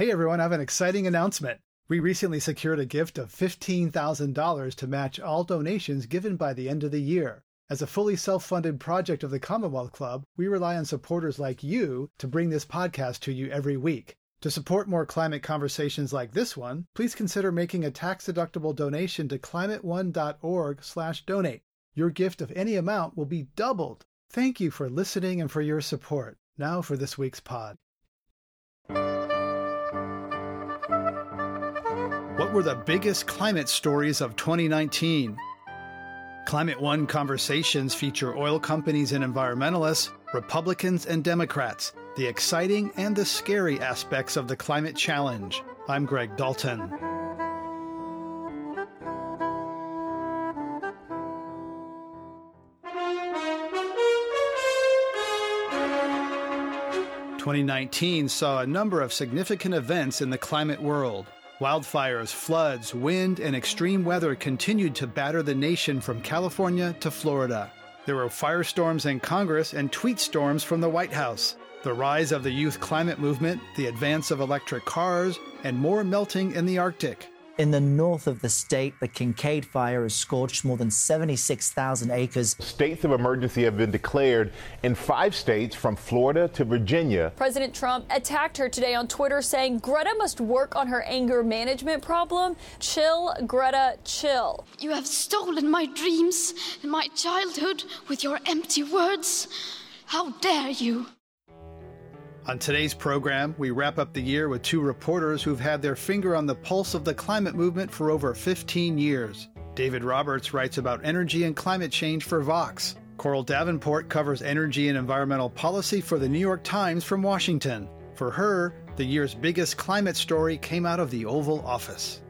Hey everyone, I have an exciting announcement. We recently secured a gift of $15,000 to match all donations given by the end of the year. As a fully self funded project of the Commonwealth Club, we rely on supporters like you to bring this podcast to you every week. To support more climate conversations like this one, please consider making a tax-deductible donation to climateone.org/donate. Your gift of any amount will be doubled. Thank you for listening and for your support. Now for this week's pod. What were the biggest climate stories of 2019? Climate One conversations feature oil companies and environmentalists, Republicans and Democrats, the exciting and the scary aspects of the climate challenge. I'm Greg Dalton. Twenty nineteen saw a number of significant events in the climate world. Wildfires, floods, wind, and extreme weather continued to batter the nation from California to Florida. There were firestorms in Congress and tweet storms from the White House. The rise of the youth climate movement, the advance of electric cars, and more melting in the Arctic. In the north of the state, the Kincade Fire has scorched more than 76,000 acres. States of emergency have been declared in five states from Florida to Virginia. President Trump attacked her today on Twitter, saying Greta must work on her anger management problem. Chill, Greta, chill. You have stolen my dreams and my childhood with your empty words. How dare you! On today's program, we wrap up the year with two reporters who've had their finger on the pulse of the climate movement for over 15 years. David Roberts writes about energy and climate change for Vox. Coral Davenport covers energy and environmental policy for the New York Times from Washington. For her, the year's biggest climate story came out of the Oval Office.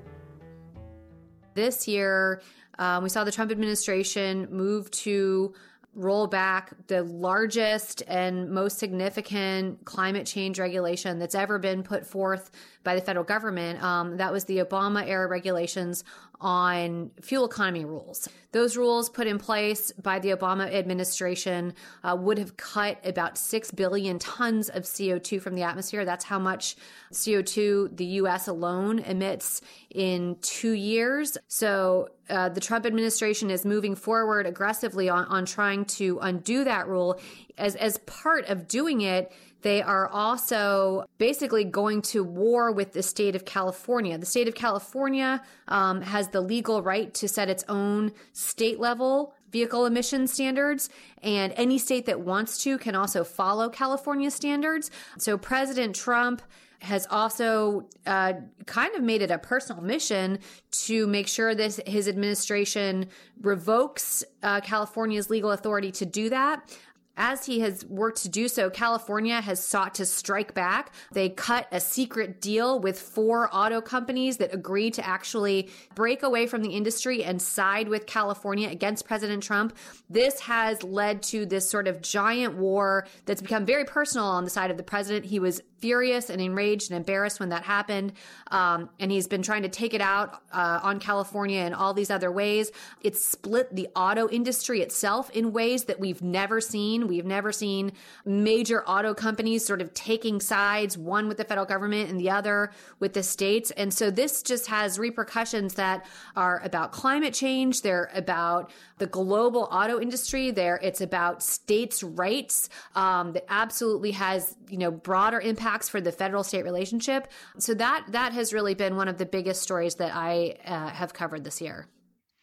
This year, um, we saw the Trump administration move to roll back the largest and most significant climate change regulation that's ever been put forth by the federal government. Um, that was the Obama era regulations on fuel economy rules. Those rules put in place by the Obama administration uh, would have cut about 6 billion tons of CO2 from the atmosphere. That's how much CO2 the U.S. alone emits in two years. So uh, the Trump administration is moving forward aggressively on, on trying to undo that rule. As, as part of doing it, they are also basically going to war with the state of California. The state of California um, has the legal right to set its own state level vehicle emission standards and any state that wants to can also follow California standards. So President Trump has also uh, kind of made it a personal mission to make sure that his administration revokes uh, California's legal authority to do that. As he has worked to do so, California has sought to strike back. They cut a secret deal with four auto companies that agreed to actually break away from the industry and side with California against President Trump. This has led to this sort of giant war that's become very personal on the side of the president. He was furious and enraged and embarrassed when that happened. Um, and he's been trying to take it out uh, on California in all these other ways. It's split the auto industry itself in ways that we've never seen. We've never seen major auto companies sort of taking sides, one with the federal government and the other with the states. And so this just has repercussions that are about climate change. They're about the global auto industry. There, it's about states' rights. Um, that absolutely has you know broader impacts for the federal state relationship. So that that has really been one of the biggest stories that I uh, have covered this year.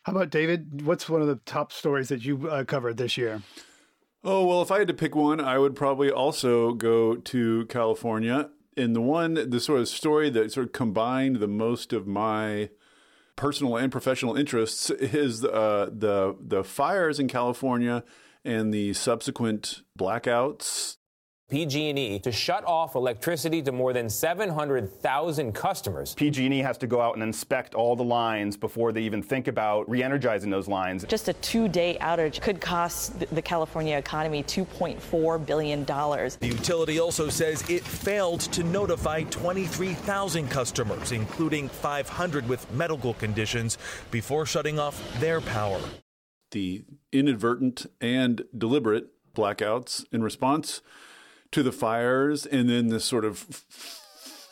How about David? What's one of the top stories that you uh, covered this year? Oh, well, if I had to pick one, I would probably also go to California. And the one, the sort of story that sort of combined the most of my personal and professional interests is uh, the the fires in California and the subsequent blackouts PG&E to shut off electricity to more than 700,000 customers. PG&E has to go out and inspect all the lines before they even think about re-energizing those lines. Just a two-day outage could cost the California economy 2.4 billion dollars. The utility also says it failed to notify 23,000 customers, including 500 with medical conditions, before shutting off their power. The inadvertent and deliberate blackouts in response to the fires and then this sort of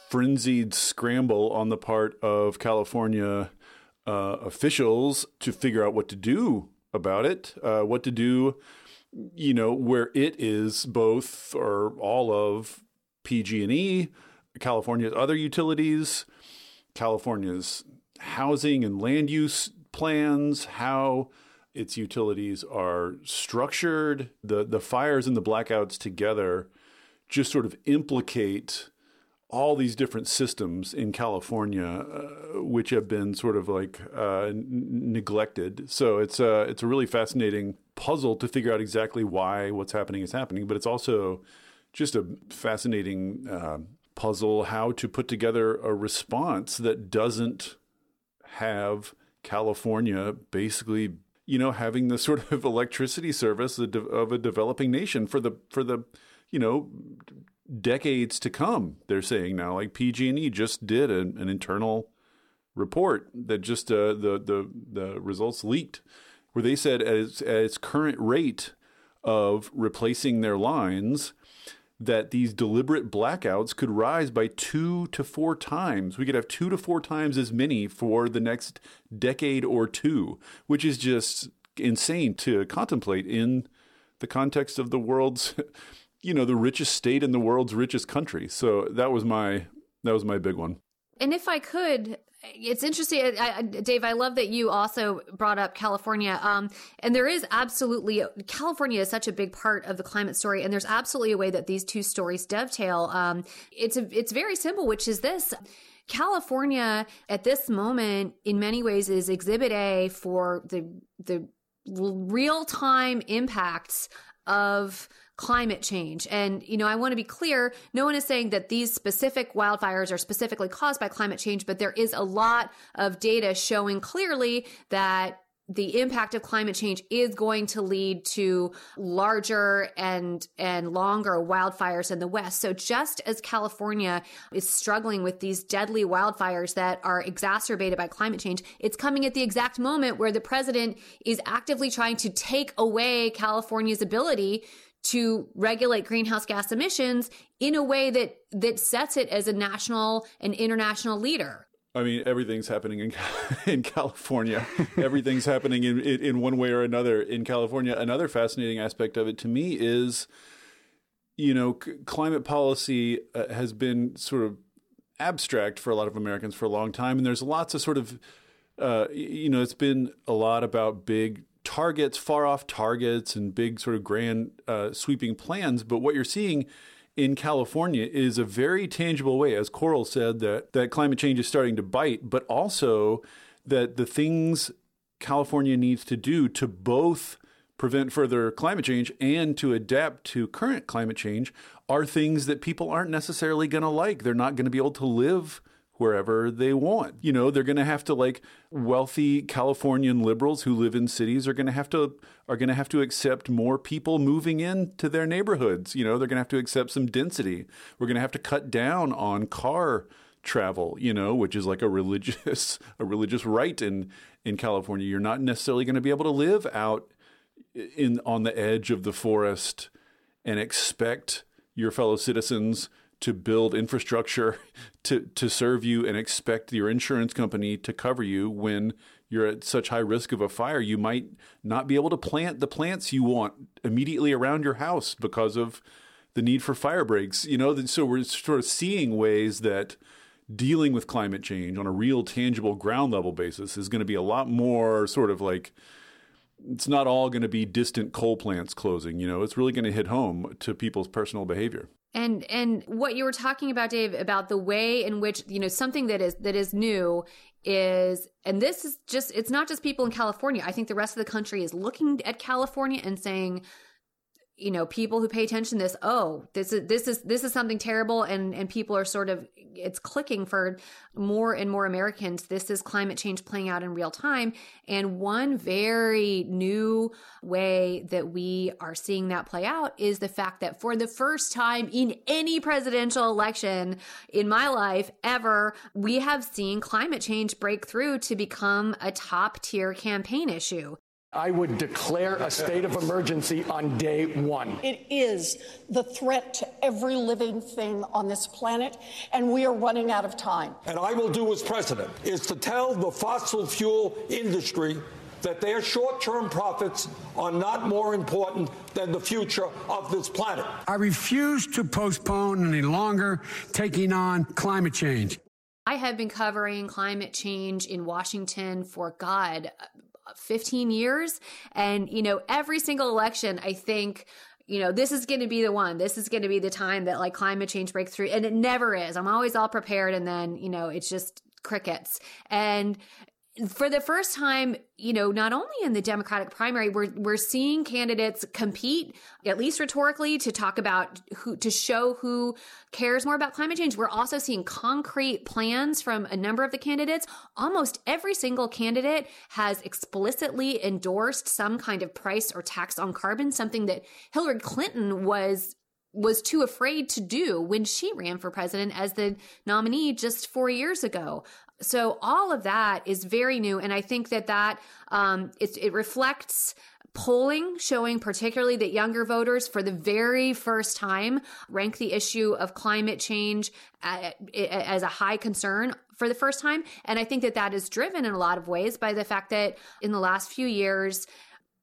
frenzied scramble on the part of California uh, officials to figure out what to do about it, uh, what to do, you know, where it is both or all of PG&E, California's other utilities, California's housing and land use plans, how its utilities are structured, the the fires and the blackouts together just sort of implicate all these different systems in California, uh, which have been sort of like uh, n- neglected. So it's a it's a really fascinating puzzle to figure out exactly why what's happening is happening. But it's also just a fascinating uh, puzzle how to put together a response that doesn't have California basically you know having the sort of electricity service of a developing nation for the for the you know decades to come. They're saying now, like PG&E just did an, an internal report that just uh, the the the results leaked, where they said at its, at its current rate of replacing their lines, that these deliberate blackouts could rise by two to four times. We could have two to four times as many for the next decade or two, which is just insane to contemplate in the context of the world's you know the richest state in the world's richest country. So that was my that was my big one. And if I could, it's interesting, I, Dave. I love that you also brought up California. Um, and there is absolutely California is such a big part of the climate story, and there's absolutely a way that these two stories dovetail. Um, it's a, it's very simple, which is this. California at this moment, in many ways, is exhibit A for the the real time impacts of climate change. And, you know, I want to be clear no one is saying that these specific wildfires are specifically caused by climate change, but there is a lot of data showing clearly that the impact of climate change is going to lead to larger and and longer wildfires in the west so just as california is struggling with these deadly wildfires that are exacerbated by climate change it's coming at the exact moment where the president is actively trying to take away california's ability to regulate greenhouse gas emissions in a way that that sets it as a national and international leader. I mean, everything's happening in in California. everything's happening in, in, one way or another in California. Another fascinating aspect of it to me is, you know, c- climate policy uh, has been sort of abstract for a lot of Americans for a long time, and there's lots of sort of, uh, you know, it's been a lot about big targets, far off targets, and big sort of grand uh, sweeping plans. But what you're seeing in California is a very tangible way, as Coral said, that, that climate change is starting to bite, but also that the things California needs to do to both prevent further climate change and to adapt to current climate change are things that people aren't necessarily going to like. They're not going to be able to live wherever they want. You know, they're going to have to like wealthy Californian liberals who live in cities are going to have to are going to have to accept more people moving into their neighborhoods. You know, they're going to have to accept some density. We're going to have to cut down on car travel, you know, which is like a religious a religious right in in California. You're not necessarily going to be able to live out in on the edge of the forest and expect your fellow citizens to build infrastructure to, to serve you and expect your insurance company to cover you when you're at such high risk of a fire. You might not be able to plant the plants you want immediately around your house because of the need for fire breaks. You know, so we're sort of seeing ways that dealing with climate change on a real, tangible, ground level basis is going to be a lot more sort of like it's not all going to be distant coal plants closing. You know, it's really going to hit home to people's personal behavior. And and what you were talking about, Dave, about the way in which you know something that is that is new is, and this is just it's not just people in California. I think the rest of the country is looking at California and saying, you know people who pay attention to this oh this is this is this is something terrible. And and people are sort of it's clicking for more and more americans. This is climate change playing out in real time. And one very new way that we are seeing that play out is the fact that for the first time in any presidential election in my life ever we have seen climate change break through to become a top tier campaign issue I would declare a state of emergency on day one. It is the threat to every living thing on this planet, and we are running out of time. And I will do as president is to tell the fossil fuel industry that their short term profits are not more important than the future of this planet. I refuse to postpone any longer taking on climate change. I have been covering climate change in Washington for God 15 years. And, you know, every single election, I think, you know, this is going to be the one. This is going to be the time that like climate change breaks through. And it never is. I'm always all prepared. And then, you know, it's just crickets. And for the first time, you know, not only in the Democratic primary, we're we're seeing candidates compete, at least rhetorically, to talk about who to show who cares more about climate change. We're also seeing concrete plans from a number of the candidates. Almost every single candidate has explicitly endorsed some kind of price or tax on carbon, something that Hillary Clinton was was too afraid to do when she ran for president as the nominee just four years ago. So all of that is very new, and I think that that um, it, it reflects polling showing particularly that younger voters for the very first time rank the issue of climate change as a high concern for the first time. And i think that that is driven in a lot of ways by the fact that in the last few years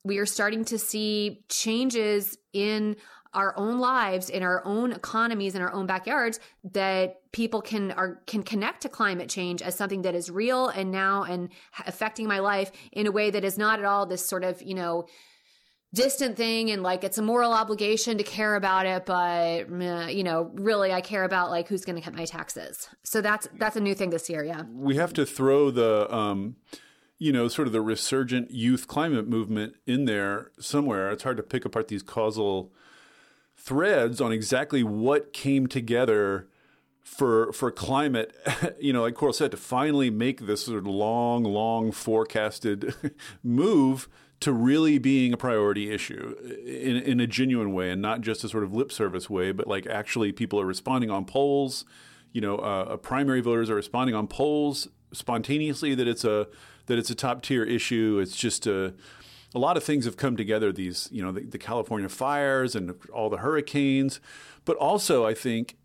we are starting to see changes in our own lives in our own economies in our own backyards that people can are can connect to climate change as something that is real and now and affecting my life in a way that is not at all this sort of you know distant thing and like it's a moral obligation to care about it but you know really i care about like who's going to cut my taxes. So that's that's a new thing this year yeah. We have to throw the um you know sort of the resurgent youth climate movement in there somewhere. It's hard to pick apart these causal threads on exactly what came together for for climate, you know, like Coral said, to finally make this sort of long, long forecasted move to really being a priority issue in, in a genuine way and not just a sort of lip service way, but like actually people are responding on polls. You know, uh, primary voters are responding on polls spontaneously that it's a that it's a top tier issue. It's just a a lot of things have come together. These, you know, the, the California fires and all the hurricanes, but also I think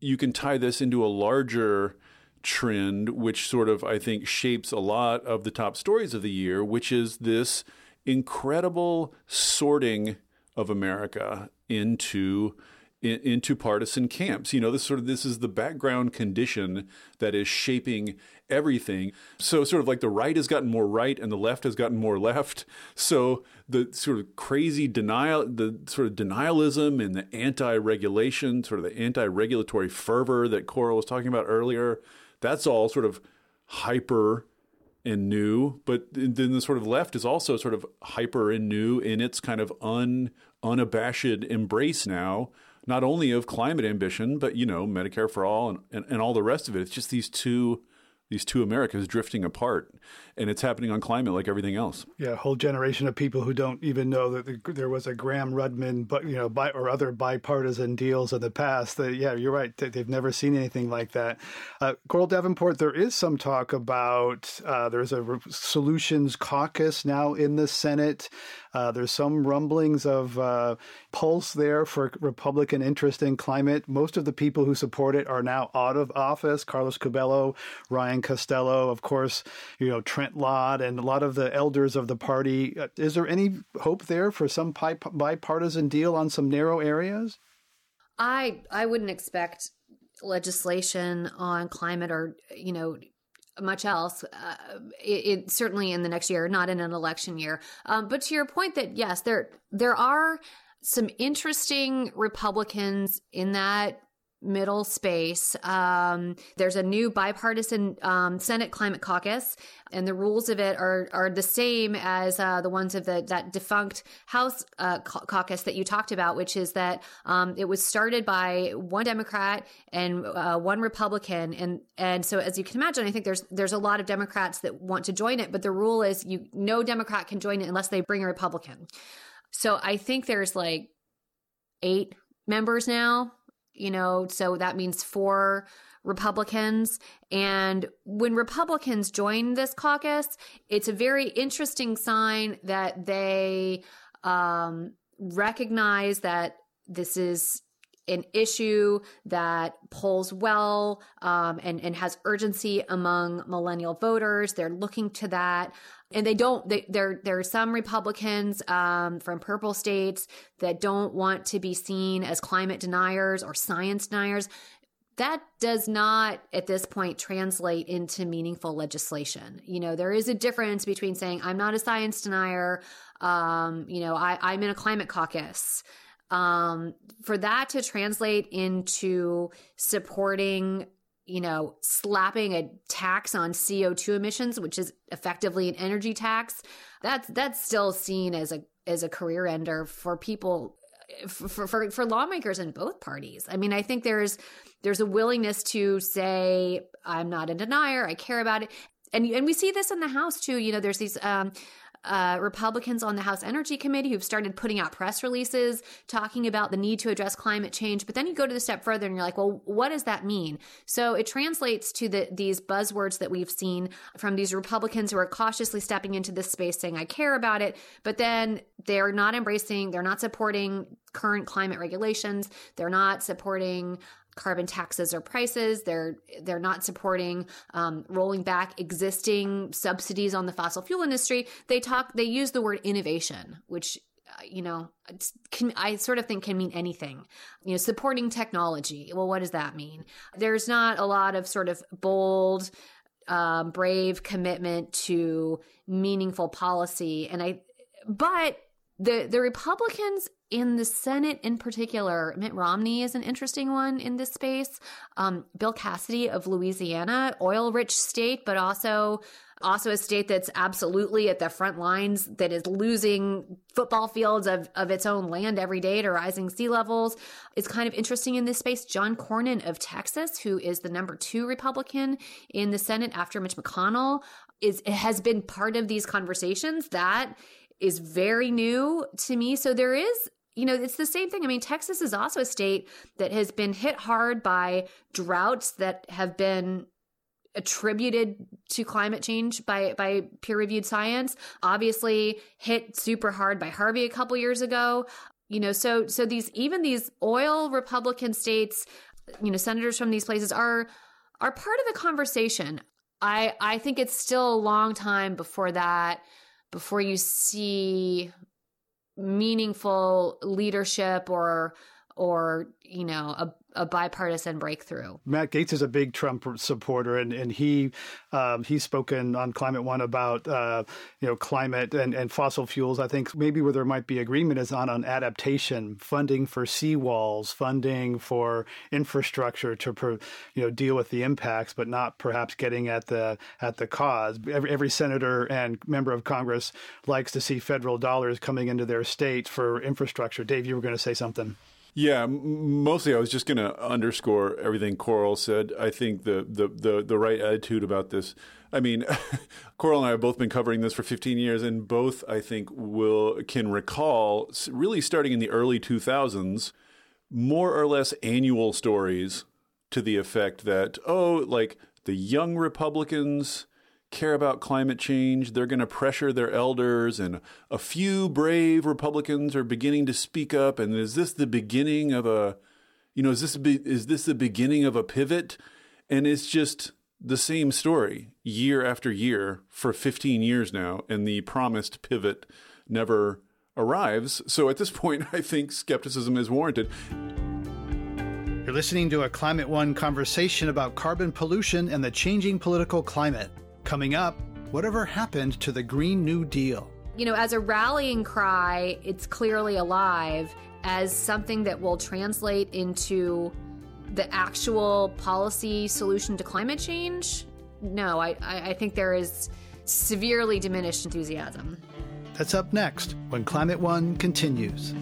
you can tie this into a larger trend, which sort of I think shapes a lot of the top stories of the year, which is this incredible sorting of America into in, into partisan camps. You know, this sort of this is the background condition that is shaping everything. So sort of like the right has gotten more right and the left has gotten more left. So the sort of crazy denial, the sort of denialism and the anti-regulation, sort of the anti-regulatory fervor that Coral was talking about earlier, that's all sort of hyper and new, but then the sort of left is also sort of hyper and new in its kind of un unabashed embrace now not only of climate ambition, but you know, Medicare for all and, and, and all the rest of it. It's just these two these two Americas drifting apart, and it's happening on climate like everything else. Yeah, a whole generation of people who don't even know that there was a Gramm-Rudman, but you know, or other bipartisan deals in the past. That yeah, you're right. They've never seen anything like that. Uh, Coral Davenport, there is some talk about uh, there's a solutions caucus now in the Senate. Uh, there's some rumblings of uh, pulse there for Republican interest in climate. Most of the people who support it are now out of office. Carlos Curbelo, Ryan Costello, of course, you know Trent Lott, and a lot of the elders of the party. Uh, is there any hope there for some bipartisan deal on some narrow areas? I I wouldn't expect legislation on climate or you know much else. Uh, it, it, certainly in the next year, not in an election year. Um, but to your point that yes, there there are some interesting Republicans in that middle space. Um, there's a new bipartisan um, Senate Climate Caucus, and the rules of it are are the same as uh, the ones of the that defunct House uh, caucus that you talked about, which is that um, it was started by one Democrat and uh, one Republican, and and so as you can imagine, I think there's there's a lot of Democrats that want to join it, but the rule is you no Democrat can join it unless they bring a Republican. So I think there's like eight members now you know, so that means four Republicans. And when Republicans join this caucus, it's a very interesting sign that they um, recognize that this is an issue that polls well um, and, and has urgency among millennial voters. They're looking to that. And they don't, they, there, there are some Republicans um, from purple states that don't want to be seen as climate deniers or science deniers that does not at this point translate into meaningful legislation. You know, there is a difference between saying, I'm not a science denier, um, you know, I, I'm in a climate caucus. Um, for that to translate into supporting, you know, slapping a tax on CO2 emissions, which is effectively an energy tax, that's that's still seen as a as a career ender for people for, for for lawmakers in both parties. I mean, I think there's there's a willingness to say I'm not a denier, I care about it. And and we see this in the House too. You know, there's these um, uh, Republicans on the House Energy Committee who've started putting out press releases talking about the need to address climate change. But then you go to the step further and you're like, well, what does that mean? So it translates to the, these buzzwords that we've seen from these Republicans who are cautiously stepping into this space saying, I care about it. But then they're not embracing, they're not supporting current climate regulations. They're not supporting carbon taxes or prices. They're they're not supporting um, rolling back existing subsidies on the fossil fuel industry. They talk. They use the word innovation, which uh, you know can, I sort of think can mean anything. You know, supporting technology. Well, what does that mean? There's not a lot of sort of bold. Um, brave commitment to meaningful policy and i but the the republicans in the Senate in particular, Mitt Romney is an interesting one in this space. Um, Bill Cassidy of Louisiana, oil rich state, but also also a state that's absolutely at the front lines that is losing football fields of, of its own land every day to rising sea levels is kind of interesting in this space. John cornyn of texas who is the number two republican in the senate after mitch mcconnell is has been part of these conversations. That is very new to me. So there is you know, it's the same thing. I mean, Texas is also a state that has been hit hard by droughts that have been attributed to climate change by by peer reviewed science. Obviously hit super hard by harvey a couple years ago. You know so so these even these oil republican states you know senators from these places are are part of the conversation. I i think it's still a long time before that before you see meaningful leadership or or you know a a bipartisan breakthrough. Matt Gaetz is a big Trump supporter, and and he um, he's spoken on Climate One about uh, you know climate and, and fossil fuels. I think maybe where there might be agreement is on on adaptation, funding for seawalls, funding for infrastructure to you know deal with the impacts, but not perhaps getting at the at the cause. Every, every senator and member of Congress likes to see federal dollars coming into their state for infrastructure. Dave, you were going to say something. Yeah, mostly I was just going to underscore everything Coral said. I think the, the, the, the right attitude about this. I mean, Coral and I have both been covering this for 15 years, and both I think will can recall really starting in the early 2000s, more or less annual stories to the effect that oh, like the young Republicans care about climate change. They're going to pressure their elders, and a few brave Republicans are beginning to speak up. And is this the beginning of a, you know, is this be, is this the beginning of a pivot? And it's just the same story year after year for 15 years now, and the promised pivot never arrives. So at this point, I think skepticism is warranted. You're listening to a Climate One conversation about carbon pollution and the changing political climate. Coming up, whatever happened to the Green New Deal? You know, as a rallying cry, it's clearly alive as something that will translate into the actual policy solution to climate change. No, I, I think there is severely diminished enthusiasm. That's up next when Climate One continues.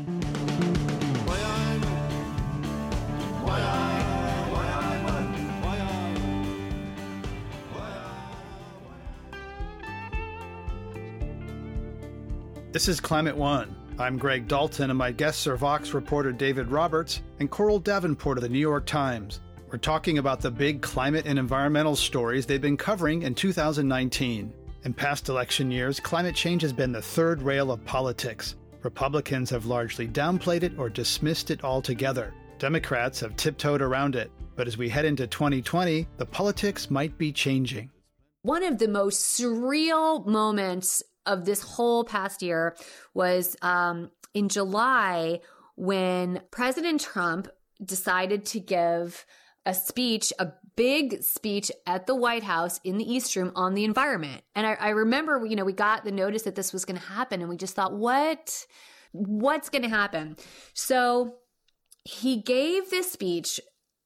This is Climate One. I'm Greg Dalton, and my guests are Vox reporter David Roberts and Coral Davenport of the New York Times. We're talking about the big climate and environmental stories they've been covering in 2019. In past election years, climate change has been the third rail of politics. Republicans have largely downplayed it or dismissed it altogether. Democrats have tiptoed around it. But as we head into 2020, the politics might be changing. One of the most surreal moments of this whole past year was um, in July when President Trump decided to give a speech, a big speech at the White House in the East Room on the environment. And I, I remember, you know, we got the notice that this was going to happen, and we just thought, what? What's going to happen? So he gave this speech.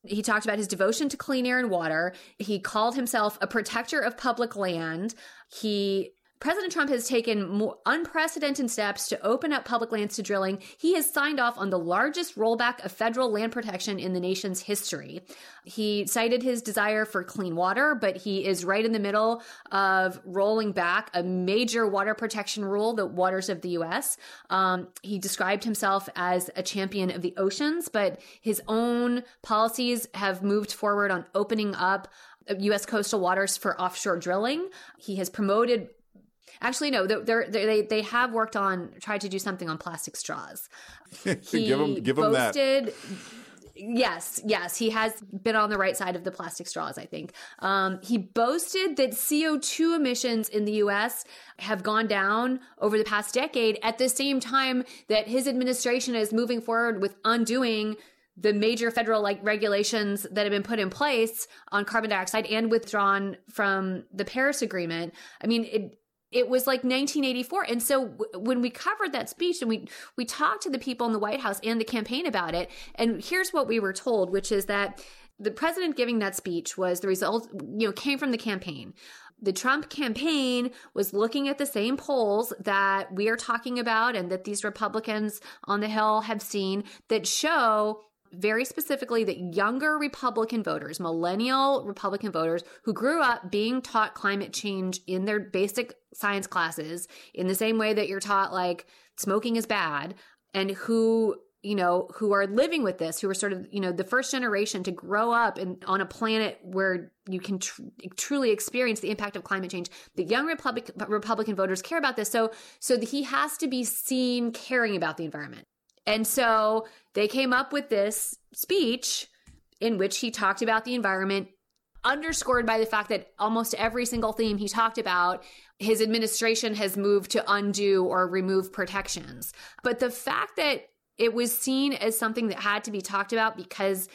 He talked about his devotion to clean air and water. He called himself a protector of public land. He President Trump has taken more unprecedented steps to open up public lands to drilling. He has signed off on the largest rollback of federal land protection in the nation's history. He cited his desire for clean water, but he is right in the middle of rolling back a major water protection rule, the waters of the U.S. Um, he described himself as a champion of the oceans, but his own policies have moved forward on opening up U.S. coastal waters for offshore drilling. He has promoted Actually, no, they're, they're, they they have worked on tried to do something on plastic straws. He give him give him boasted, that. Yes, yes, he has been on the right side of the plastic straws. I think um, he boasted that CO two emissions in the U.S. have gone down over the past decade. At the same time that his administration is moving forward with undoing the major federal like regulations that have been put in place on carbon dioxide and withdrawn from the Paris Agreement. I mean, it it was like 1984 and so w- when we covered that speech and we we talked to the people in the white house and the campaign about it and here's what we were told which is that the president giving that speech was the result you know came from the campaign. The Trump campaign was looking at the same polls that we are talking about and that these Republicans on the Hill have seen that show very specifically that younger Republican voters, millennial Republican voters who grew up being taught climate change in their basic science classes in the same way that you're taught like smoking is bad and who you know who are living with this who are sort of you know the first generation to grow up in, on a planet where you can tr- truly experience the impact of climate change. The young Republic, republican voters care about this. So so he has to be seen caring about the environment and so they came up with this speech in which he talked about the environment, underscored by the fact that almost every single theme he talked about, his administration has moved to undo or remove protections. But the fact that it was seen as something that had to be talked about because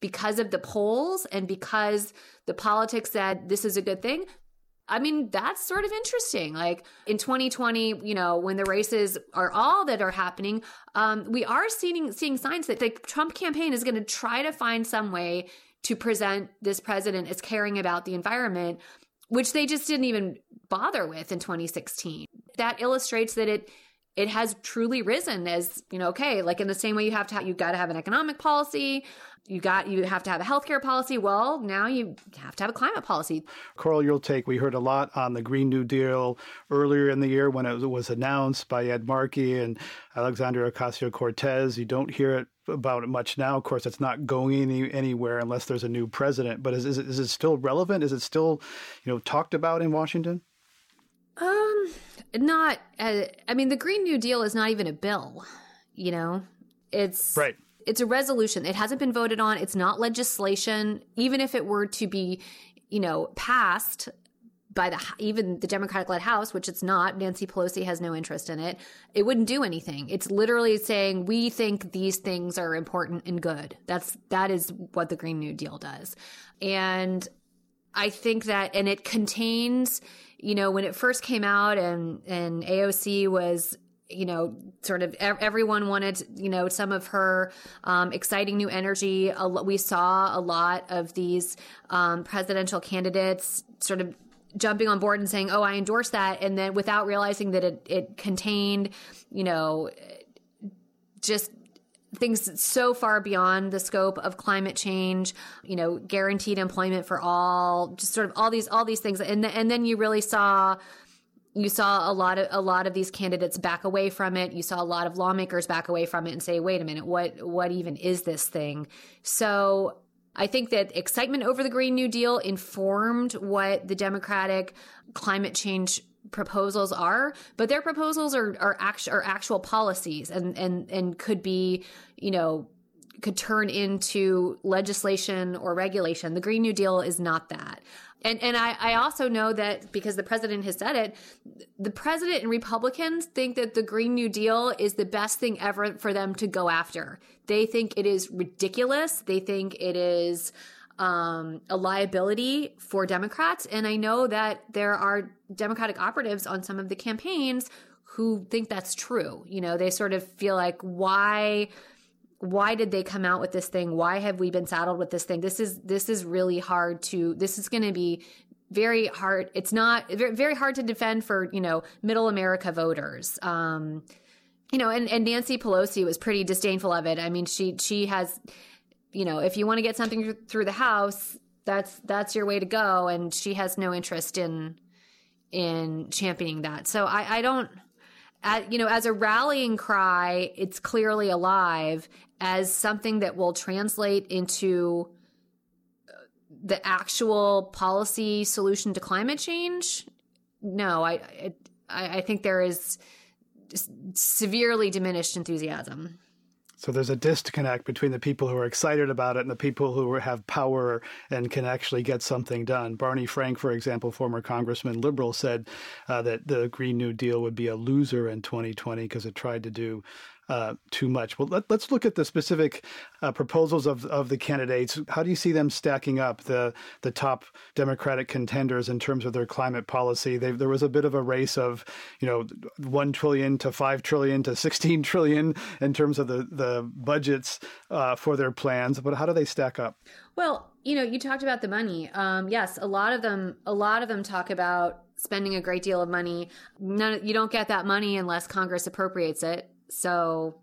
because of the polls and because the politics said this is a good thing I mean, that's sort of interesting. Like in 2020, you know, when the races are all that are happening, um, we are seeing seeing signs that the Trump campaign is going to try to find some way to present this president as caring about the environment, which they just didn't even bother with in 2016. That illustrates that it it has truly risen as you know okay like in the same way you have to have, you got to have an economic policy you got you have to have a healthcare policy well now you have to have a climate policy. Coral you'll take we heard a lot on the green new deal earlier in the year when it was announced by ed markey and alexandria ocasio-cortez. You don't hear it about it much now. Of course it's not going any, anywhere unless there's a new president but is, is, it, is it still relevant? Is it still you know talked about in washington? Um not uh, i mean the green new deal is not even a bill you know? It's right. it's a resolution. It hasn't been voted on. It's not legislation. Even if it were to be you know passed by the even the democratic led house which it's not nancy pelosi has no interest in it it wouldn't do anything. It's literally saying we think these things are important and good. That's that is what the green new deal does. And i think that and it contains you know, when it first came out and, and AOC was you know, sort of everyone wanted, you know, some of her um, exciting new energy. We saw a lot of these um, presidential candidates sort of jumping on board and saying, "Oh, I endorse that," and then without realizing that it it contained, you know, just things so far beyond the scope of climate change, you know, guaranteed employment for all, just sort of all these all these things, and and then you really saw you saw a lot of a lot of these candidates back away from it. You saw a lot of lawmakers back away from it and say, "Wait a minute, what what even is this thing?" So I think that excitement over the Green New Deal informed what the Democratic climate change proposals are, but their proposals are are, act- are actual policies and and and could be, you know, could turn into legislation or regulation. The Green New Deal is not that. And and I, I also know that because the president has said it, the president and Republicans think that the Green New Deal is the best thing ever for them to go after. They think it is ridiculous. They think it is um, a liability for Democrats. And I know that there are Democratic operatives on some of the campaigns who think that's true. You know, they sort of feel like why why did they come out with this thing? Why have we been saddled with this thing? This is this is really hard to this is going to be very hard. It's not very hard to defend for, you know, middle America voters. Um you know, and, and Nancy Pelosi was pretty disdainful of it. I mean, she she has you know, if you want to get something through the house, that's that's your way to go and she has no interest in in championing that. So I I don't you know, as a rallying cry, it's clearly alive as something that will translate into uh, the actual policy solution to climate change. No, I, I, I think there is severely diminished enthusiasm. So there's a disconnect between the people who are excited about it and the people who have power and can actually get something done. Barney Frank, for example, former congressman, liberal, said uh, that the Green New Deal would be a loser in 2020 because it tried to do uh, too much. Well, let, us look at the specific uh, proposals of, of the candidates. How do you see them stacking up the the top Democratic contenders in terms of their climate policy? They've, there was a bit of a race of, you know, one trillion to five trillion to sixteen trillion in terms of the the budgets uh, for their plans. But how do they stack up? Well, you know, you talked about the money. Um, yes, a lot of them. A lot of them talk about spending a great deal of money. None, you don't get that money unless Congress appropriates it. So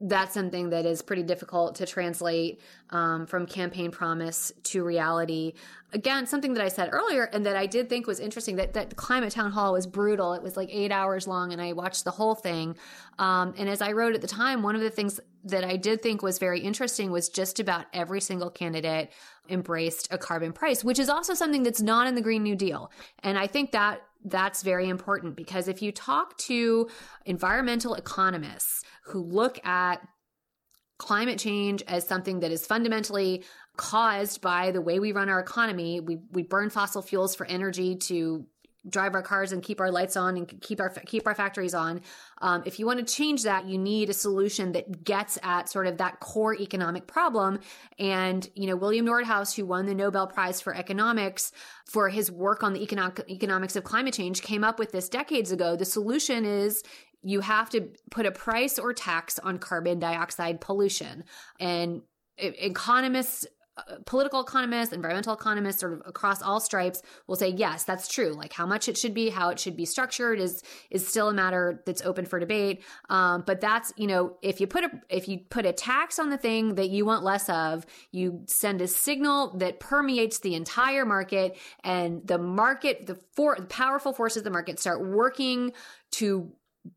that's something that is pretty difficult to translate um, from campaign promise to reality. Again, something that I said earlier and that I did think was interesting that that climate town hall was brutal. It was like eight hours long, and I watched the whole thing. Um, and as I wrote at the time, one of the things that I did think was very interesting was just about every single candidate embraced a carbon price, which is also something that's not in the Green New Deal. And I think that that's very important because if you talk to environmental economists who look at climate change as something that is fundamentally caused by the way we run our economy, we, we burn fossil fuels for energy to drive our cars and keep our lights on and keep our keep our factories on. Um, if you want to change that, you need a solution that gets at sort of that core economic problem. And you know, William Nordhaus, who won the Nobel Prize for economics for his work on the economic, economics of climate change, came up with this decades ago. The solution is you have to put a price or tax on carbon dioxide pollution. And economists political economists, environmental economists, sort of across all stripes, will say yes, that's true. Like how much it should be, how it should be structured is is still a matter that's open for debate. Um, but that's you know if you put a if you put a tax on the thing that you want less of, you send a signal that permeates the entire market, and the market, the for powerful forces of the market start working to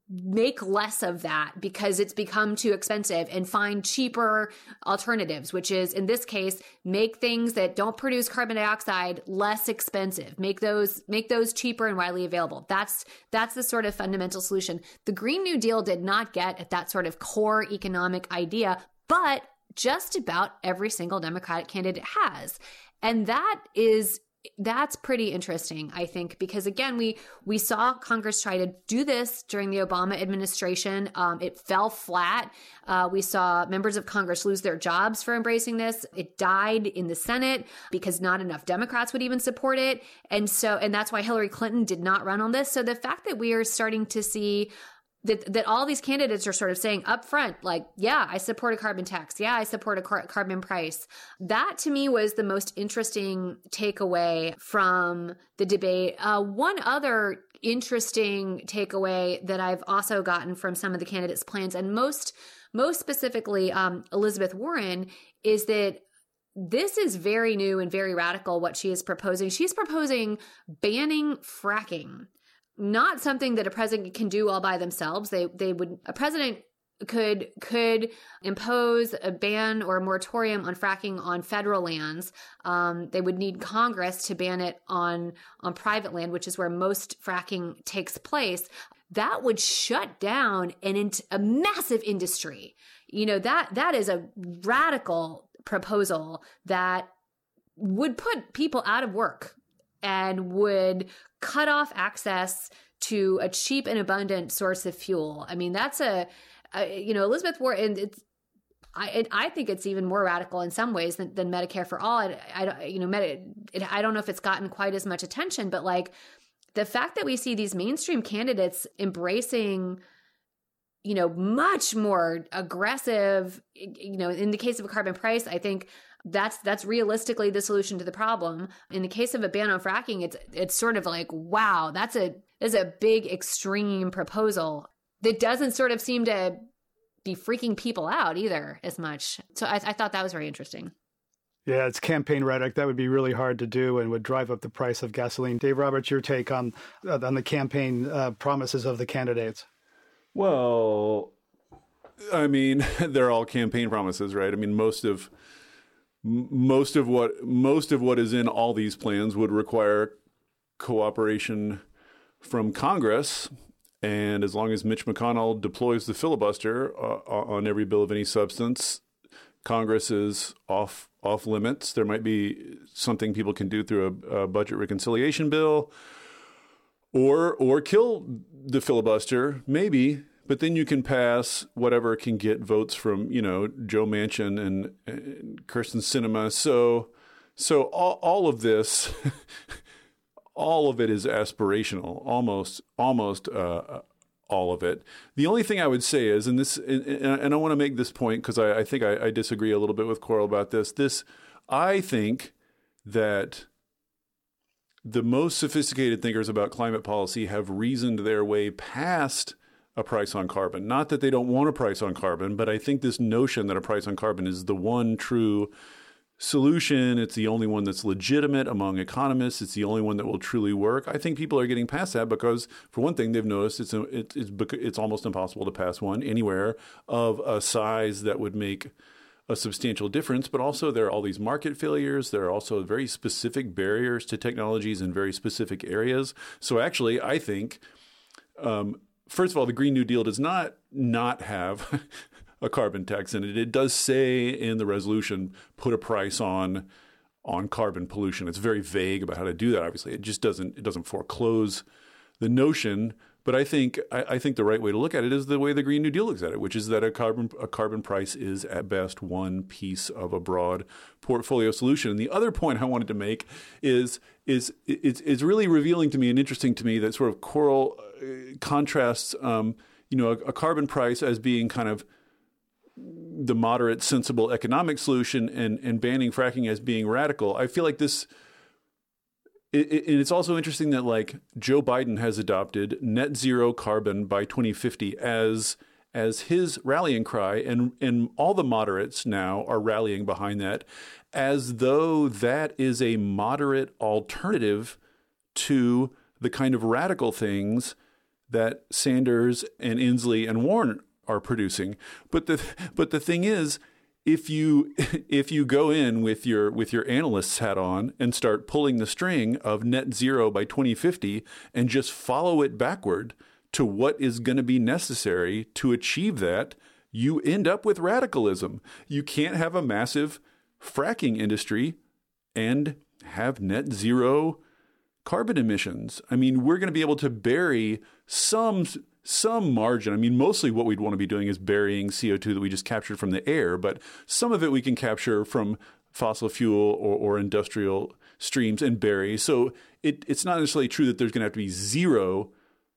make less of that because it's become too expensive and find cheaper alternatives which is in this case make things that don't produce carbon dioxide less expensive. Make those make those cheaper and widely available. That's that's the sort of fundamental solution. The green new deal did not get at that sort of core economic idea but just about every single democratic candidate has. And that is that's pretty interesting i think because again we we saw congress try to do this during the obama administration. Um, it fell flat. Uh, we saw members of congress lose their jobs for embracing this. It died in the senate because not enough democrats would even support it. And so and that's why hillary clinton did not run on this. So the fact that we are starting to see that that all these candidates are sort of saying up front like yeah i support a carbon tax. Yeah i support a car- carbon price. That to me was the most interesting takeaway from the debate. Uh, one other interesting takeaway that i've also gotten from some of the candidates plans and most most specifically um, elizabeth warren is that this is very new and very radical what she is proposing. She's proposing banning fracking not something that a president can do all by themselves. They they would a president could could impose a ban or a moratorium on fracking on federal lands. Um, they would need Congress to ban it on on private land, which is where most fracking takes place. That would shut down an a massive industry. You know that that is a radical proposal that would put people out of work and would cut off access to a cheap and abundant source of fuel. I mean, that's a, a you know, Elizabeth Warren, it's, I, it, I think it's even more radical in some ways than, than Medicare for all. I, I you know, Medi, it, I don't know if it's gotten quite as much attention, but like the fact that we see these mainstream candidates embracing, you know, much more aggressive, you know, in the case of a carbon price, I think that's that's realistically the solution to the problem. In the case of a ban on fracking, it's it's sort of like, wow, that's a is a big extreme proposal that doesn't sort of seem to be freaking people out either as much. So I, I thought that was very interesting. Yeah, it's campaign rhetoric. That would be really hard to do and would drive up the price of gasoline. Dave Roberts, your take on uh, on the campaign uh, promises of the candidates? Well, I mean, they're all campaign promises, right? I mean, most of most of what most of what is in all these plans would require cooperation from Congress. And as long as Mitch McConnell deploys the filibuster uh, on every bill of any substance, Congress is off off limits. There might be something people can do through a, a budget reconciliation bill, or or kill the filibuster, maybe but then you can pass whatever can get votes from you know Joe Manchin and, and Kyrsten Sinema. So so all, all of this, all of it is aspirational, almost almost uh, all of it. The only thing I would say is, and this, and, and I want to make this point because I, I, think I, I disagree a little bit with Coral about this. This, I think that the most sophisticated thinkers about climate policy have reasoned their way past a price on carbon. Not that they don't want a price on carbon, but I think this notion that a price on carbon is the one true solution, it's the only one that's legitimate among economists, it's the only one that will truly work. I think people are getting past that because, for one thing, they've noticed it's a, it's it's almost impossible to pass one anywhere of a size that would make a substantial difference, but also there are all these market failures. There are also very specific barriers to technologies in very specific areas. So actually, I think um, first of all, the Green New Deal does not not have a carbon tax in it. It does say in the resolution put a price on on carbon pollution. It's very vague about how to do that. Obviously, it just doesn't it doesn't foreclose the notion. But I think I, I, think the right way to look at it is the way the Green New Deal looks at it, which is that a carbon a carbon price is at best one piece of a broad portfolio solution. And the other point I wanted to make is is it's, it's really revealing to me and interesting to me that sort of Coral contrasts um, you know a, a carbon price as being kind of the moderate, sensible economic solution, and and banning fracking as being radical. I feel like this it, it, and it's also interesting that like Joe Biden has adopted net zero carbon by 2050 as as his rallying cry, and and all the moderates now are rallying behind that, as though that is a moderate alternative to the kind of radical things that Sanders and Inslee and Warren are producing. But the but the thing is, if you if you go in with your with your analyst's hat on and start pulling the string of net zero by 2050 and just follow it backward to what is going to be necessary to achieve that, you end up with radicalism. You can't have a massive fracking industry and have net zero carbon emissions. I mean, we're going to be able to bury some some margin. I mean, mostly what we'd want to be doing is burying CO2 that we just captured from the air, but some of it we can capture from fossil fuel or, or industrial streams and bury. So it, it's not necessarily true that there's going to have to be zero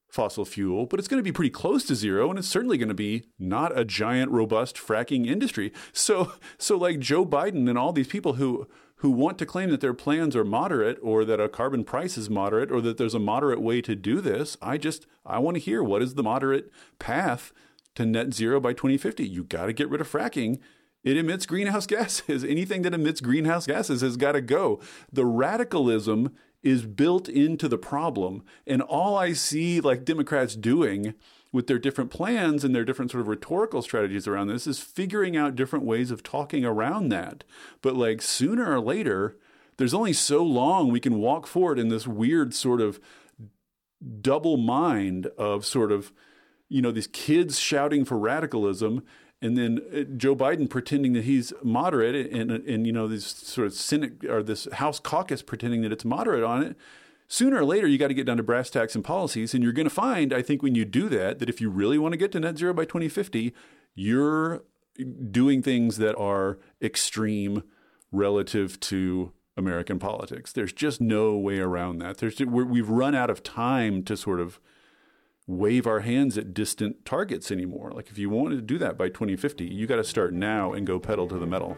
fossil fuel, but it's going to be pretty close to zero, and it's certainly going to be not a giant, robust fracking industry. So, so like Joe Biden and all these people who who want to claim that their plans are moderate or that a carbon price is moderate or that there's a moderate way to do this. I just I want to hear what is the moderate path to net zero by 2050. You got to get rid of fracking. It emits greenhouse gases. Anything that emits greenhouse gases has got to go. The radicalism is built into the problem. And all I see like Democrats doing with their different plans and their different sort of rhetorical strategies around this is figuring out different ways of talking around that. But like sooner or later, there's only so long we can walk forward in this weird sort of double mind of sort of, you know, these kids shouting for radicalism and then uh, Joe Biden pretending that he's moderate, and and you know this sort of Senate or this House caucus pretending that it's moderate on it. Sooner or later, you got to get down to brass tacks and policies, and you're going to find, I think, when you do that, that if you really want to get to net zero by 2050, you're doing things that are extreme relative to American politics. There's just no way around that. There's we've run out of time to sort of wave our hands at distant targets anymore. Like if you want to do that by 2050, you got to start now and go pedal to the metal.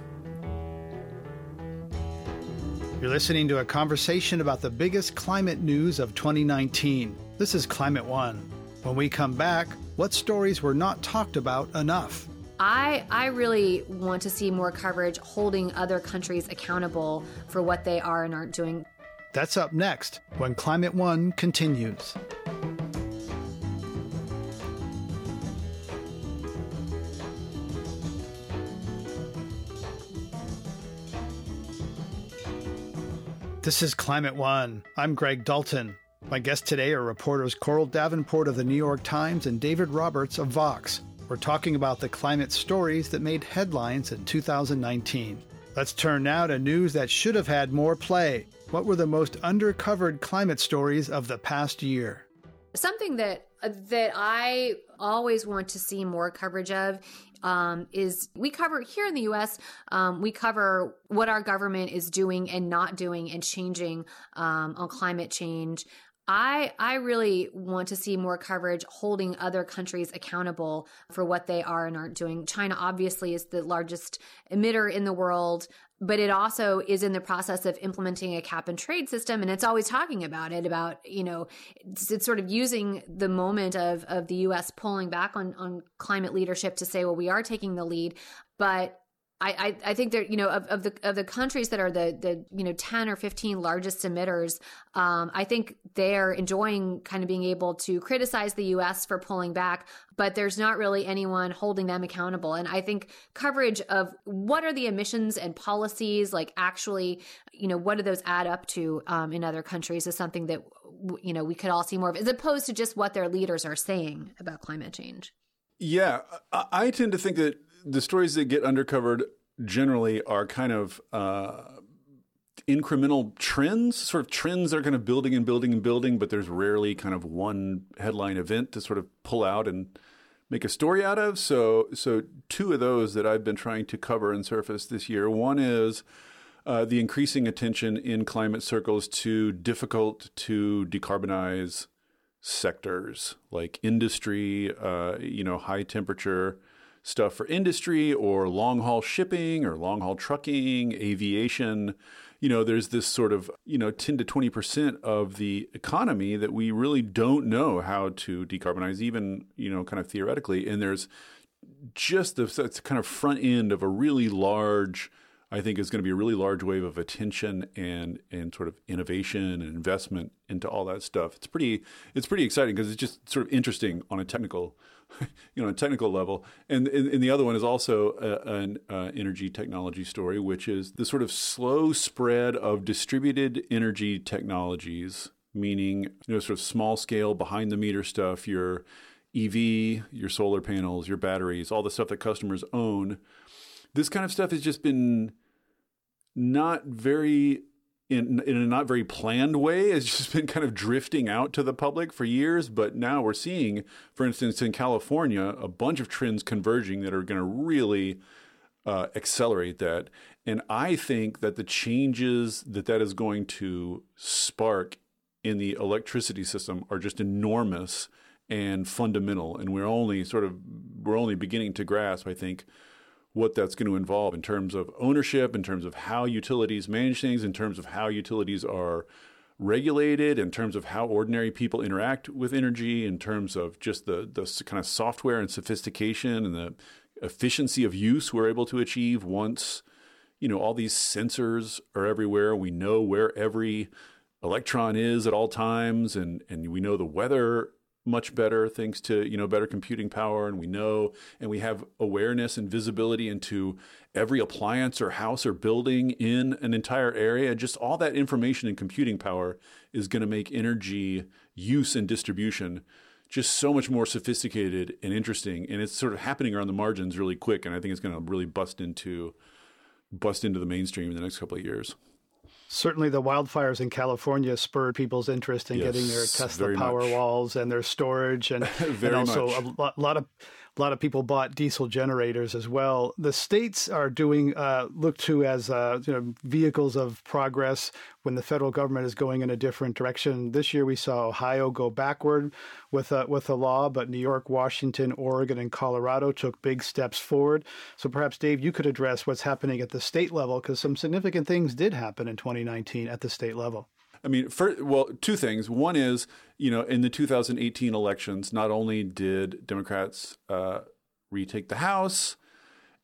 You're listening to a conversation about the biggest climate news of 2019. This is Climate One. When we come back, what stories were not talked about enough? I, I really want to see more coverage holding other countries accountable for what they are and aren't doing. That's up next when Climate One continues. This is Climate One. I'm Greg Dalton. My guests today are reporters Coral Davenport of the New York Times and David Roberts of Vox. We're talking about the climate stories that made headlines in 2019. Let's turn now to news that should have had more play. What were the most undercovered climate stories of the past year? Something that that I always want to see more coverage of um, is we cover here in the US, um, we cover what our government is doing and not doing and changing um, on climate change. I I really want to see more coverage holding other countries accountable for what they are and aren't doing. China obviously is the largest emitter in the world but it also is in the process of implementing a cap and trade system and it's always talking about it about you know it's, it's, sort of using the moment of of the US pulling back on on climate leadership to say well we are taking the lead but I, I, think that you know of, of the of the countries that are the the you know ten or fifteen largest emitters, um, I think they're enjoying kind of being able to criticize the U.S. for pulling back, but there's not really anyone holding them accountable. And I think coverage of what are the emissions and policies like actually, you know, what do those add up to um, in other countries is something that you know we could all see more of, as opposed to just what their leaders are saying about climate change. Yeah, I tend to think that the stories that get undercovered generally are kind of uh, incremental trends, sort of trends that are kind of building and building and building, but there's rarely kind of one headline event to sort of pull out and make a story out of. So, so two of those that I've been trying to cover and surface this year. One is uh, the increasing attention in climate circles to difficult to decarbonize sectors like industry, uh, you know, high temperature stuff for industry or long haul shipping or long haul trucking, aviation. You know, there's this sort of, you know, 10 to 20% of the economy that we really don't know how to decarbonize, even, you know, kind of theoretically. And there's just the kind of front end of a really large, I think is going to be a really large wave of attention and and sort of innovation and investment into all that stuff. It's pretty it's pretty exciting because it's just sort of interesting on a technical you know, a technical level. And, and, and the other one is also a, an uh, energy technology story, which is the sort of slow spread of distributed energy technologies, meaning, you know, sort of small scale, behind the meter stuff, your EV, your solar panels, your batteries, all the stuff that customers own. This kind of stuff has just been not very in, in a not very planned way has just been kind of drifting out to the public for years. But now we're seeing, for instance, in California, a bunch of trends converging that are going to really uh, accelerate that. And I think that the changes that that is going to spark in the electricity system are just enormous and fundamental. And we're only sort of we're only beginning to grasp, I think, what that's going to involve in terms of ownership, in terms of how utilities manage things, in terms of how utilities are regulated, in terms of how ordinary people interact with energy, in terms of just the, the kind of software and sophistication and the efficiency of use we're able to achieve once you know all these sensors are everywhere. We know where every electron is at all times, and and we know the weather much better thanks to you know better computing power and we know and we have awareness and visibility into every appliance or house or building in an entire area. Just all that information and computing power is going to make energy use and distribution just so much more sophisticated and interesting. And it's sort of happening around the margins really quick and i think it's going to really bust into bust into the mainstream in the next couple of years Certainly, the wildfires in California spurred people's interest in Yes, getting their Tesla power much. walls and their storage, and, Very and also much. a lot, lot of a lot of people bought diesel generators as well. The states are doing uh, looked to as uh, you know, vehicles of progress when the federal government is going in a different direction. This year, we saw Ohio go backward with a, with a law, but New York, Washington, Oregon, and Colorado took big steps forward. So perhaps, Dave, you could address what's happening at the state level because some significant things did happen in 2019 at the state level. I mean, for, well, two things. One is, you know, in the 2018 elections, not only did Democrats uh, retake the House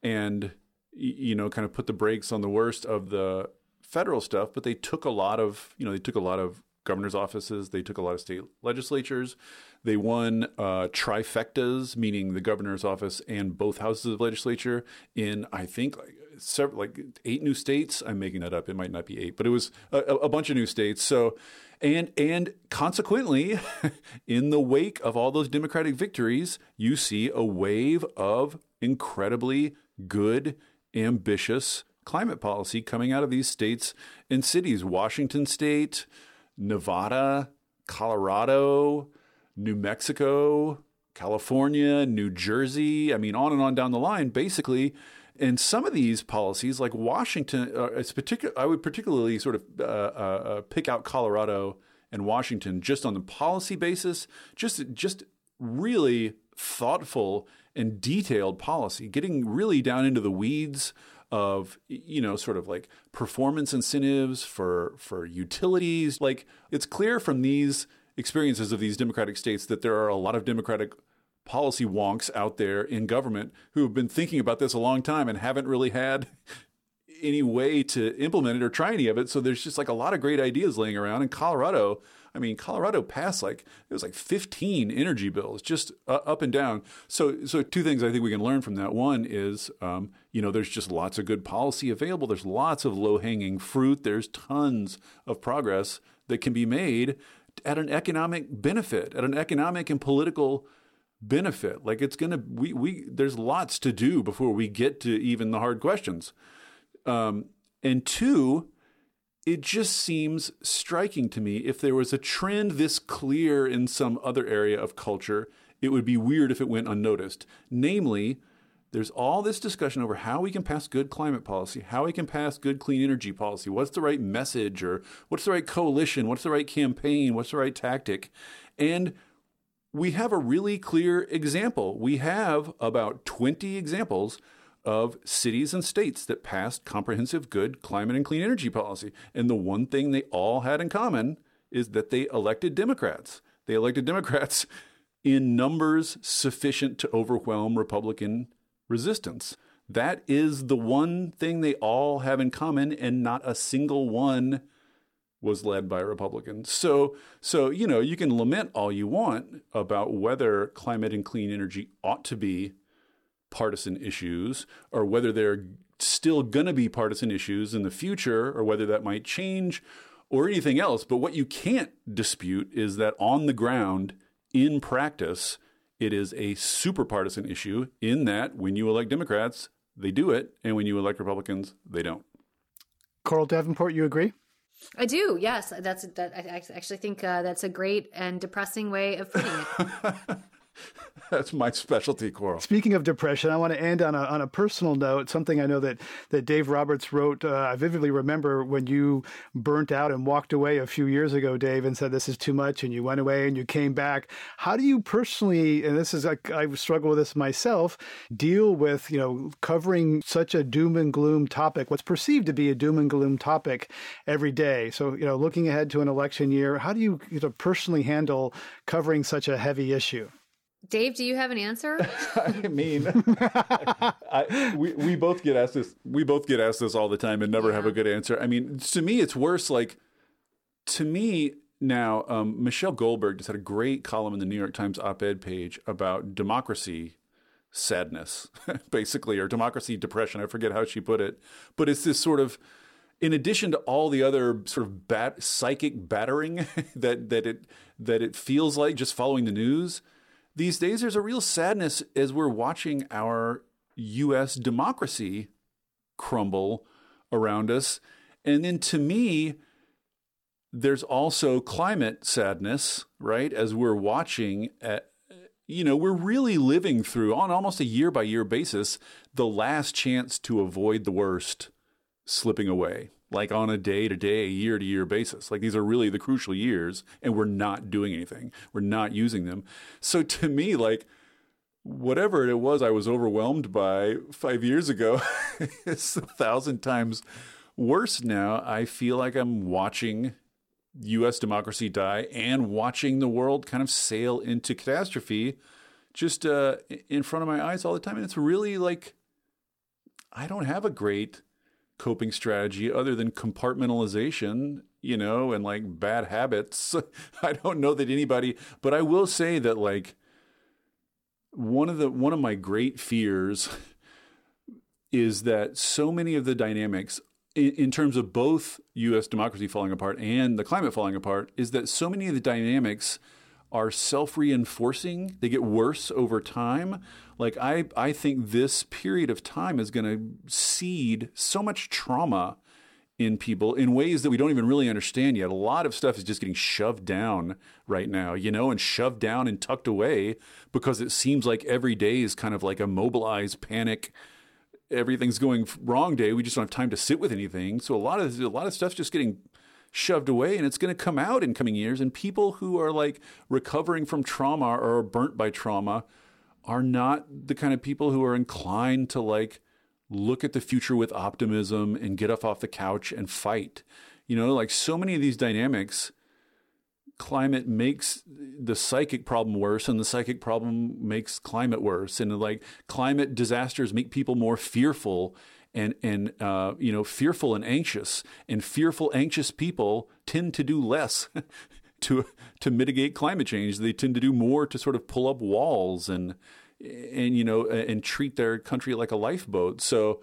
and, you know, kind of put the brakes on the worst of the federal stuff, but they took a lot of, you know, they took a lot of governor's offices, they took a lot of state legislatures. They won uh, trifectas, meaning the governor's office and both houses of legislature in, I think, like several, like eight new states. I'm making that up. It might not be eight, but it was a, a bunch of new states. So, and and consequently, in the wake of all those Democratic victories, you see a wave of incredibly good, ambitious climate policy coming out of these states and cities. Washington State, Nevada, Colorado, New Mexico, California, New Jersey. I mean, on and on down the line, basically. And some of these policies, like Washington, uh, it's particular. I would particularly sort of uh, uh, uh, pick out Colorado and Washington just on the policy basis. Just, just really thoughtful and detailed policy, getting really down into the weeds of you know sort of like performance incentives for for utilities. Like it's clear from these experiences of these democratic states that there are a lot of democratic policy wonks out there in government who have been thinking about this a long time and haven't really had any way to implement it or try any of it. So there's just like a lot of great ideas laying around. In Colorado I mean, Colorado passed like it was like 15 energy bills, just uh, up and down. So, so two things I think we can learn from that. One is, um, you know, there's just lots of good policy available. There's lots of low hanging fruit. There's tons of progress that can be made at an economic benefit, at an economic and political benefit. Like it's gonna, we we there's lots to do before we get to even the hard questions. Um, and two, it just seems striking to me if there was a trend this clear in some other area of culture, it would be weird if it went unnoticed. Namely, there's all this discussion over how we can pass good climate policy, how we can pass good clean energy policy, what's the right message, or what's the right coalition, what's the right campaign, what's the right tactic. And we have a really clear example. We have about 20 examples of cities and states that passed comprehensive good climate and clean energy policy. And the one thing they all had in common is that they elected Democrats. They elected Democrats in numbers sufficient to overwhelm Republican resistance. That is the one thing they all have in common, and not a single one was led by Republicans. So, so you know, you can lament all you want about whether climate and clean energy ought to be partisan issues or whether they're still going to be partisan issues in the future or whether that might change or anything else. But what you can't dispute is that on the ground, in practice, it is a super partisan issue in that when you elect Democrats, they do it, and when you elect Republicans, they don't. Coral Davenport, you agree? I do. Yes, that's that. I actually think uh, that's a great and depressing way of putting it. That's my specialty, Coral. Speaking of depression, I want to end on a, on a personal note, something I know that, that Dave Roberts wrote. Uh, I vividly remember when you burnt out and walked away a few years ago, Dave, and said, This is too much, and you went away and you came back. How do you personally, and this is, I, I struggle with this myself, deal with, you know, covering such a doom and gloom topic, what's perceived to be a doom and gloom topic every day? So, you know, looking ahead to an election year, how do you, you know, personally handle covering such a heavy issue? Dave, do you have an answer? I mean, I, we we both get asked this. We both get asked this all the time and never yeah. have a good answer. I mean, to me, it's worse. Like to me, now, um, Michelle Goldberg just had a great column in the New York Times op ed page about democracy sadness, basically, or democracy depression. I forget how she put it. But it's this sort of, in addition to all the other sort of bat, psychic battering that, that, it, that it feels like just following the news, these days there's a real sadness as we're watching our U.S. democracy crumble around us. And then to me, there's also climate sadness, right? As we're watching at, you know, we're really living through on almost a year by year basis the last chance to avoid the worst slipping away, like on a day to day, year to year basis. Like these are really the crucial years, and we're not doing anything. We're not using them. So to me, like, whatever it was I was overwhelmed by five years ago, it's a thousand times worse now. I feel like I'm watching U.S. democracy die and watching the world kind of sail into catastrophe just uh, in front of my eyes all the time. And it's really like I don't have a great coping strategy other than compartmentalization, you know, and like bad habits. I don't know that anybody, but I will say that like one of the one of my great fears is that so many of the dynamics in, in terms of both U.S. democracy falling apart and the climate falling apart is that so many of the dynamics are self-reinforcing. They get worse over time. Like I, I think this period of time is going to seed so much trauma in people in ways that we don't even really understand yet. A lot of stuff is just getting shoved down right now, you know, and shoved down and tucked away because it seems like every day is kind of like a mobilized panic everything's going wrong day. We just don't have time to sit with anything. So a lot of a lot of stuff's just getting shoved away and it's going to come out in coming years and people who are like recovering from trauma or burnt by trauma are not the kind of people who are inclined to like look at the future with optimism and get up off the couch and fight. You know, like so many of these dynamics climate makes the psychic problem worse and the psychic problem makes climate worse and like climate disasters make people more fearful and and uh, you know fearful and anxious. And fearful anxious people tend to do less to to mitigate climate change. They tend to do more to sort of pull up walls and and you know and treat their country like a lifeboat. So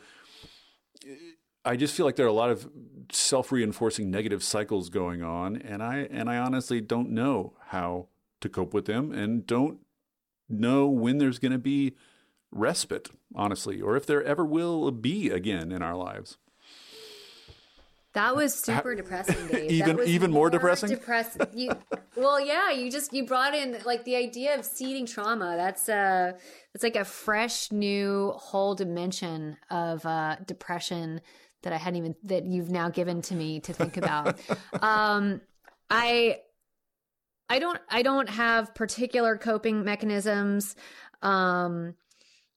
I just feel like there are a lot of self-reinforcing negative cycles going on. And I and I honestly don't know how to cope with them and don't know when there's going to be respite honestly or if there ever will be again in our lives. That was super depressing, Dave. even even more, more depressing. Depressing. You, well, yeah. You just you brought in like the idea of seeding trauma. That's uh it's like a fresh new whole dimension of uh, depression that I hadn't even that you've now given to me to think about. um, I I don't I don't have particular coping mechanisms. Um,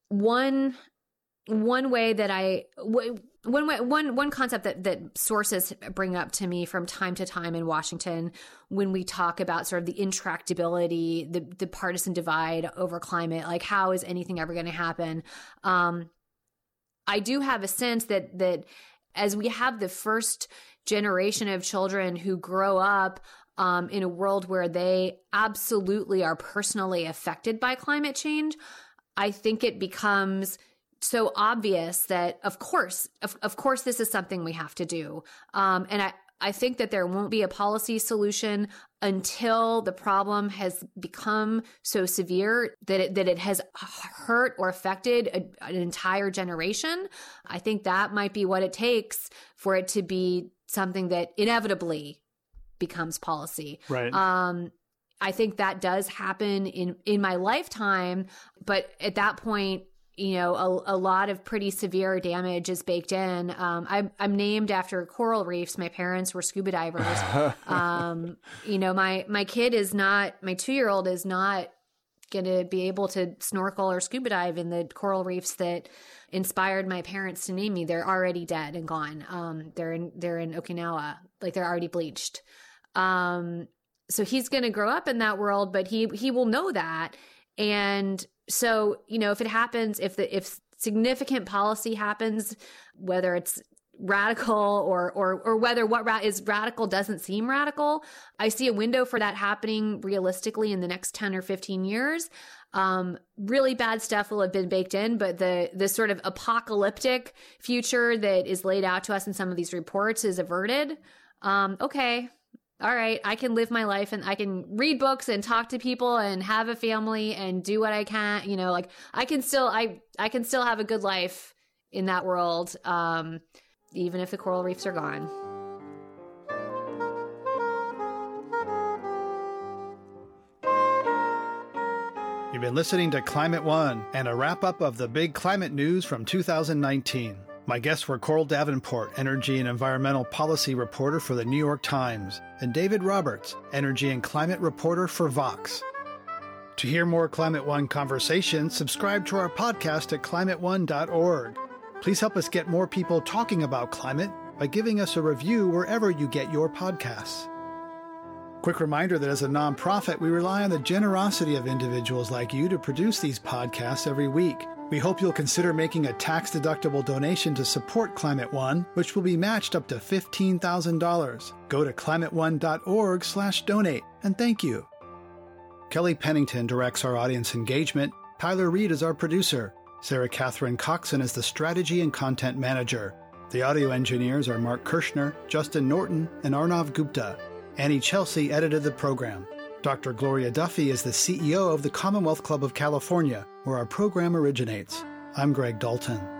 one one way that I one way, one one concept that that sources bring up to me from time to time in Washington when we talk about sort of the intractability, the the partisan divide over climate, like how is anything ever going to happen? Um, I do have a sense that that as we have the first generation of children who grow up um, in a world where they absolutely are personally affected by climate change, I think it becomes so obvious that of course of, of course this is something we have to do um, and i I think that there won't be a policy solution until the problem has become so severe that it, that it has hurt or affected a, an entire generation. I think that might be what it takes for it to be something that inevitably becomes policy. Right. Um, I think that does happen in in my lifetime, but at that point, you know, a, a, lot of pretty severe damage is baked in. Um, I'm, I'm named after coral reefs. My parents were scuba divers. um, you know, my, my kid is not, my two year old is not going to be able to snorkel or scuba dive in the coral reefs that inspired my parents to name me. They're already dead and gone. Um, they're in, they're in Okinawa, like they're already bleached. Um, so he's going to grow up in that world, but he, he will know that. And so, you know, if it happens, if the if significant policy happens, whether it's radical or or or whether what ra- is radical doesn't seem radical. I see a window for that happening realistically in the next 10 or 15 years. Um, really bad stuff will have been baked in, but the the sort of apocalyptic future that is laid out to us in some of these reports is averted. Um, okay, all right, I can live my life and I can read books and talk to people and have a family and do what I can. You know, like I can still I I can still have a good life in that world, um, even if the coral reefs are gone. You've been listening to Climate One and a wrap up of the big climate news from 2019. My guests were Coral Davenport, Energy and Environmental Policy Reporter for the New York Times, and David Roberts, Energy and Climate Reporter for Vox. To hear more Climate One conversations, subscribe to our podcast at climateone.org. Please help us get more people talking about climate by giving us a review wherever you get your podcasts. Quick reminder that as a nonprofit, we rely on the generosity of individuals like you to produce these podcasts every week. We hope you'll consider making a tax deductible donation to support Climate One, which will be matched up to $15,000. Go to climateone.org/donate and thank you. Kelly Pennington directs our audience engagement. Tyler Reed is our producer. Sarah Catherine Coxon is the strategy and content manager. The audio engineers are Mark Kirschner, Justin Norton, and Arnav Gupta. Annie Chelsea edited the program. Dr. Gloria Duffy is the CEO of the Commonwealth Club of California, where our program originates. I'm Greg Dalton.